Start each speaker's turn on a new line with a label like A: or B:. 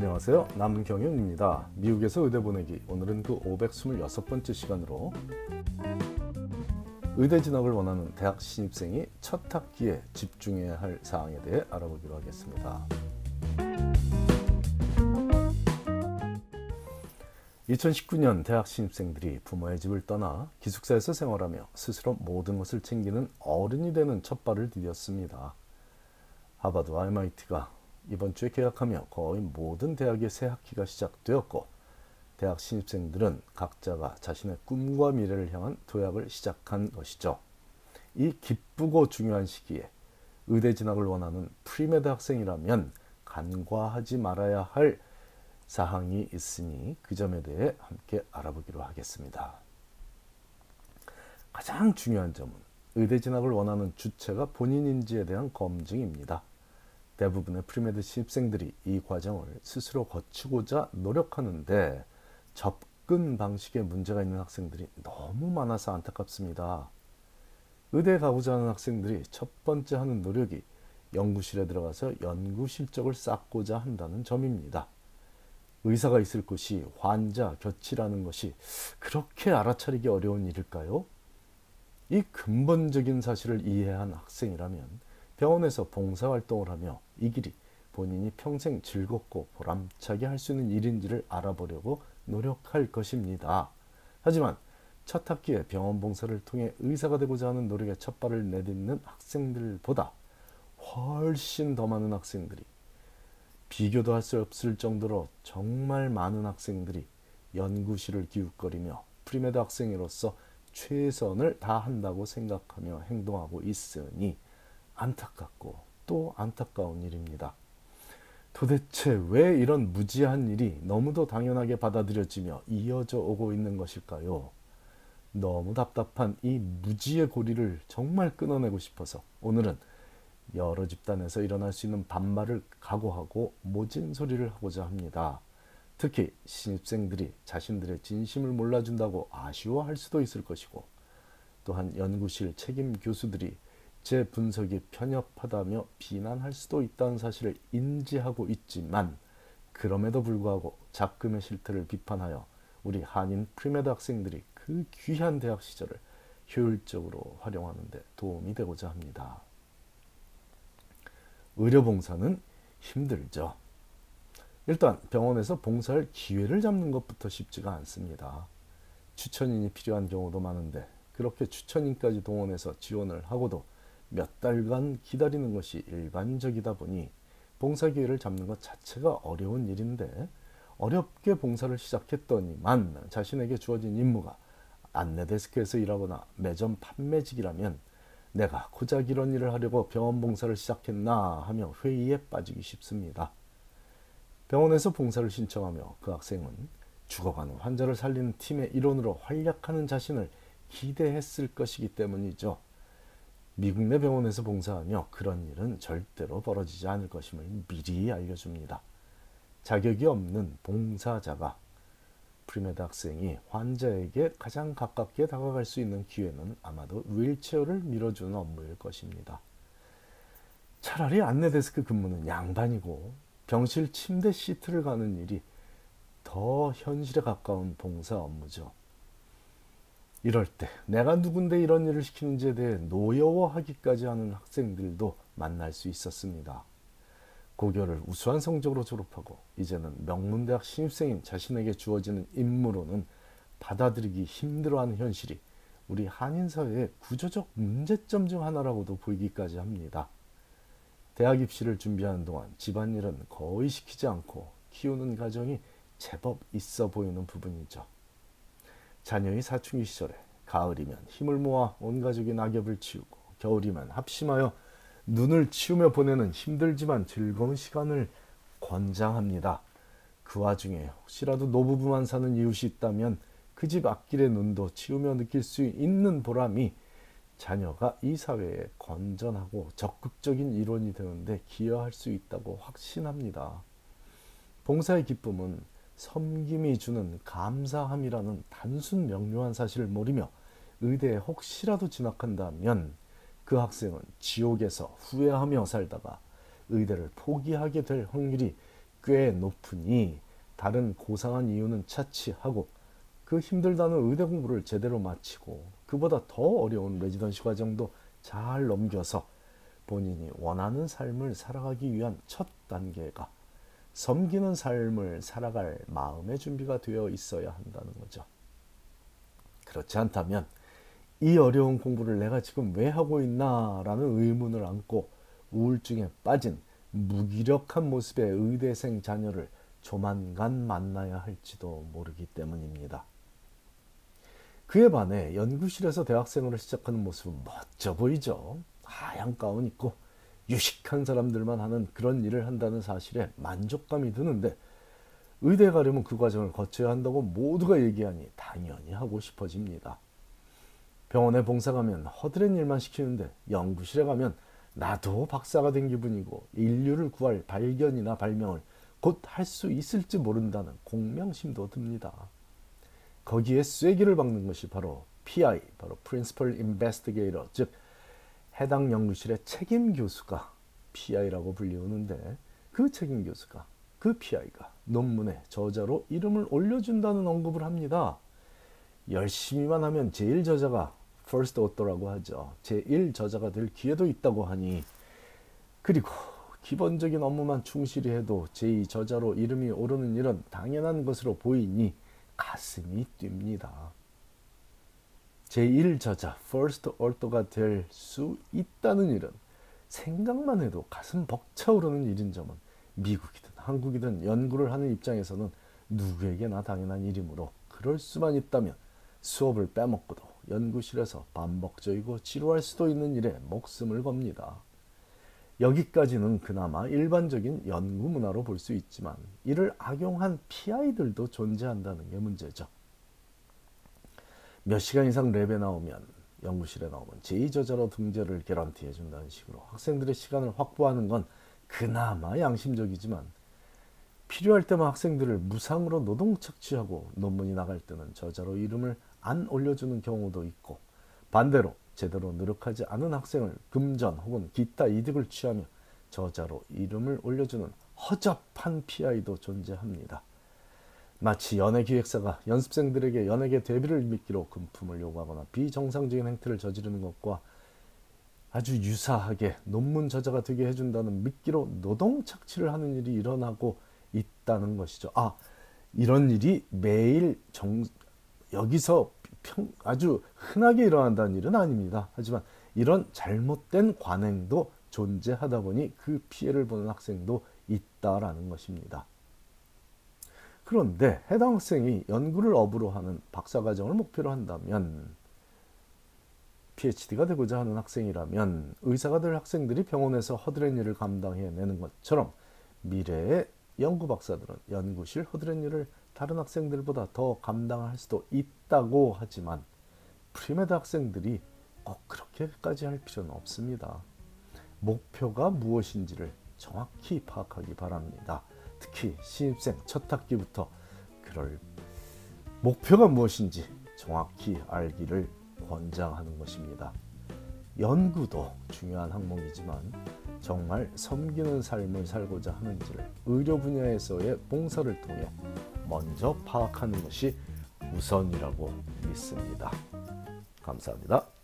A: 안녕하세요. 남경윤입니다. 미국에서 의대 보내기 오늘은 그 526번째 시간으로 의대 진학을 원하는 대학 신입생이 첫 학기에 집중해야 할 사항에 대해 알아보기로 하겠습니다. 2019년 대학 신입생들이 부모의 집을 떠나 기숙사에서 생활하며 스스로 모든 것을 챙기는 어른이 되는 첫 발을 디뎠습니다. 하버드와 MIT가 이번 주에 개학하며 거의 모든 대학의 새 학기가 시작되었고 대학 신입생들은 각자가 자신의 꿈과 미래를 향한 도약을 시작한 것이죠. 이 기쁘고 중요한 시기에 의대 진학을 원하는 premed 학생이라면 간과하지 말아야 할 사항이 있으니 그 점에 대해 함께 알아보기로 하겠습니다. 가장 중요한 점은 의대 진학을 원하는 주체가 본인인지에 대한 검증입니다. 대부분의 premed 신입생들이 이 과정을 스스로 거치고자 노력하는데 접근 방식에 문제가 있는 학생들이 너무 많아서 안타깝습니다. 의대에 가고자 하는 학생들이 첫 번째 하는 노력이 연구실에 들어가서 연구 실적을 쌓고자 한다는 점입니다. 의사가 있을 곳이 환자 곁이라는 것이 그렇게 알아차리기 어려운 일일까요? 이 근본적인 사실을 이해한 학생이라면 병원에서 봉사활동을 하며 이 길이 본인이 평생 즐겁고 보람차게 할 수 있는 일인지를 알아보려고 노력할 것입니다. 하지만 첫 학기에 병원 봉사를 통해 의사가 되고자 하는 노력에 첫 발을 내딛는 학생들보다 훨씬 더 많은 학생들이 비교도 할 수 없을 정도로 정말 많은 학생들이 연구실을 기웃거리며 premed 학생으로서 최선을 다한다고 생각하며 행동하고 있으니 안타깝고 또 안타까운 일입니다. 도대체 왜 이런 무지한 일이 너무도 당연하게 받아들여지며 이어져 오고 있는 것일까요? 너무 답답한 이 무지의 고리를 정말 끊어내고 싶어서 오늘은 여러 집단에서 일어날 수 있는 반발을 각오하고 모진 소리를 하고자 합니다. 특히 신입생들이 자신들의 진심을 몰라준다고 아쉬워할 수도 있을 것이고 또한 연구실 책임 교수들이 제 분석이 편협하다며 비난할 수도 있다는 사실을 인지하고 있지만 그럼에도 불구하고 작금의 실태를 비판하여 우리 한인 premed 학생들이 그 귀한 대학 시절을 효율적으로 활용하는 데 도움이 되고자 합니다. 의료봉사는 힘들죠. 일단 병원에서 봉사할 기회를 잡는 것부터 쉽지가 않습니다. 추천인이 필요한 경우도 많은데 그렇게 추천인까지 동원해서 지원을 하고도 몇 달간 기다리는 것이 일반적이다 보니 봉사 기회를 잡는 것 자체가 어려운 일인데 어렵게 봉사를 시작했더니만 자신에게 주어진 임무가 안내 데스크에서 일하거나 매점 판매직이라면 내가 고작 이런 일을 하려고 병원 봉사를 시작했나 하며 회의에 빠지기 쉽습니다. 병원에서 봉사를 신청하며 그 학생은 죽어가는 환자를 살리는 팀의 일원으로 활약하는 자신을 기대했을 것이기 때문이죠. 미국 내 병원에서 봉사하며 그런 일은 절대로 벌어지지 않을 것임을 미리 알려줍니다. 자격이 없는 봉사자가 premed 학생이 환자에게 가장 가깝게 다가갈 수 있는 기회는 아마도 wheelchair를 밀어주는 업무일 것입니다. 차라리 안내 데스크 근무는 양반이고 병실 침대 시트를 가는 일이 더 현실에 가까운 봉사 업무죠. 이럴 때 내가 누군데 이런 일을 시키는지에 대해 노여워하기까지 하는 학생들도 만날 수 있었습니다. 고교를 우수한 성적으로 졸업하고 이제는 명문대학 신입생인 자신에게 주어지는 임무로는 받아들이기 힘들어하는 현실이 우리 한인 사회의 구조적 문제점 중 하나라고도 보이기까지 합니다. 대학 입시를 준비하는 동안 집안일은 거의 시키지 않고 키우는 가정이 제법 있어 보이는 부분이죠. 자녀의 사춘기 시절에 가을이면 힘을 모아 온 가족이 낙엽을 치우고 겨울이면 합심하여 눈을 치우며 보내는 힘들지만 즐거운 시간을 권장합니다. 그 와중에 혹시라도 노부부만 사는 이웃이 있다면 그 집 앞길의 눈도 치우며 느낄 수 있는 보람이 자녀가 이 사회에 건전하고 적극적인 일원이 되는데 기여할 수 있다고 확신합니다. 봉사의 기쁨은 섬김이 주는 감사함이라는 단순 명료한 사실을 모르며 의대에 혹시라도 진학한다면 그 학생은 지옥에서 후회하며 살다가 의대를 포기하게 될 확률이 꽤 높으니 다른 고상한 이유는 차치하고 그 힘들다는 의대 공부를 제대로 마치고 그보다 더 어려운 레지던시 과정도 잘 넘겨서 본인이 원하는 삶을 살아가기 위한 첫 단계가 섬기는 삶을 살아갈 마음의 준비가 되어 있어야 한다는 거죠. 그렇지 않다면 이 어려운 공부를 내가 지금 왜 하고 있나라는 의문을 안고 우울증에 빠진 무기력한 모습의 의대생 자녀를 조만간 만나야 할지도 모르기 때문입니다. 그에 반해 연구실에서 대학생으로 시작하는 모습은 멋져 보이죠. 하얀 가운 입고 유식한 사람들만 하는 그런 일을 한다는 사실에 만족감이 드는데 의대 가려면 그 과정을 거쳐야 한다고 모두가 얘기하니 당연히 하고 싶어집니다. 병원에 봉사 가면 허드렛 일만 시키는데 연구실에 가면 나도 박사가 된 기분이고 인류를 구할 발견이나 발명을 곧 할 수 있을지 모른다는 공명심도 듭니다. 거기에 쐐기를 박는 것이 바로 PI, 바로 Principal Investigator, 즉 해당 연구실의 책임 교수가 PI라고 불리우는데 그 책임 교수가 그 PI가 논문에 저자로 이름을 올려준다는 언급을 합니다. 열심히만 하면 제일 저자가 first author라고 하죠. 제1 저자가 될 기회도 있다고 하니 그리고 기본적인 업무만 충실히 해도 제2 저자로 이름이 오르는 일은 당연한 것으로 보이니 가슴이 뜁니다. 제1 저자 first author가 될 수 있다는 일은 생각만 해도 가슴 벅차오르는 일인 점은 미국이든 한국이든 연구를 하는 입장에서는 누구에게나 당연한 일이므로 그럴 수만 있다면 수업을 빼먹고도 연구실에서 반복적이고 지루할 수도 있는 일에 목숨을 겁니다. 여기까지는 그나마 일반적인 연구 문화로 볼 수 있지만 이를 악용한 PI들도 존재한다는 게 문제죠. 몇 시간 이상 랩에 나오면 연구실에 나오면 제2저자로 등재를 개런티해 준다는 식으로 학생들의 시간을 확보하는 건 그나마 양심적이지만 필요할 때만 학생들을 무상으로 노동 착취하고 논문이 나갈 때는 저자로 이름을 안 올려주는 경우도 있고 반대로 제대로 노력하지 않은 학생을 금전 혹은 기타 이득을 취하며 저자로 이름을 올려주는 허접한 PI도 존재합니다. 마치 연예기획사가 연습생들에게 연예계 데뷔를 미끼로 금품을 요구하거나 비정상적인 행태를 저지르는 것과 아주 유사하게 논문 저자가 되게 해준다는 미끼로 노동 착취를 하는 일이 일어나고 있다는 것이죠. 아, 이런 일이 매일 정, 여기서 평, 아주 흔하게 일어난다는 일은 아닙니다. 하지만 이런 잘못된 관행도 존재하다 보니 그 피해를 보는 학생도 있다라는 것입니다. 그런데 해당 학생이 연구를 업으로 하는 박사과정을 목표로 한다면 PhD가 되고자 하는 학생이라면 의사가 될 학생들이 병원에서 허드렛 일을 감당해내는 것처럼 미래의 연구 박사들은 연구실 허드렛 일을 다른 학생들보다 더 감당할 수도 있다고 하지만 premed 학생들이 꼭 그렇게까지 할 필요는 없습니다. 목표가 무엇인지를 정확히 파악하기 바랍니다. 특히 신입생 첫 학기부터 그럴 목표가 무엇인지 정확히 알기를 권장하는 것입니다. 연구도 중요한 항목이지만 정말 섬기는 삶을 살고자 하는지를 의료 분야에서의 봉사를 통해 먼저 파악하는 것이 우선이라고 믿습니다. 감사합니다.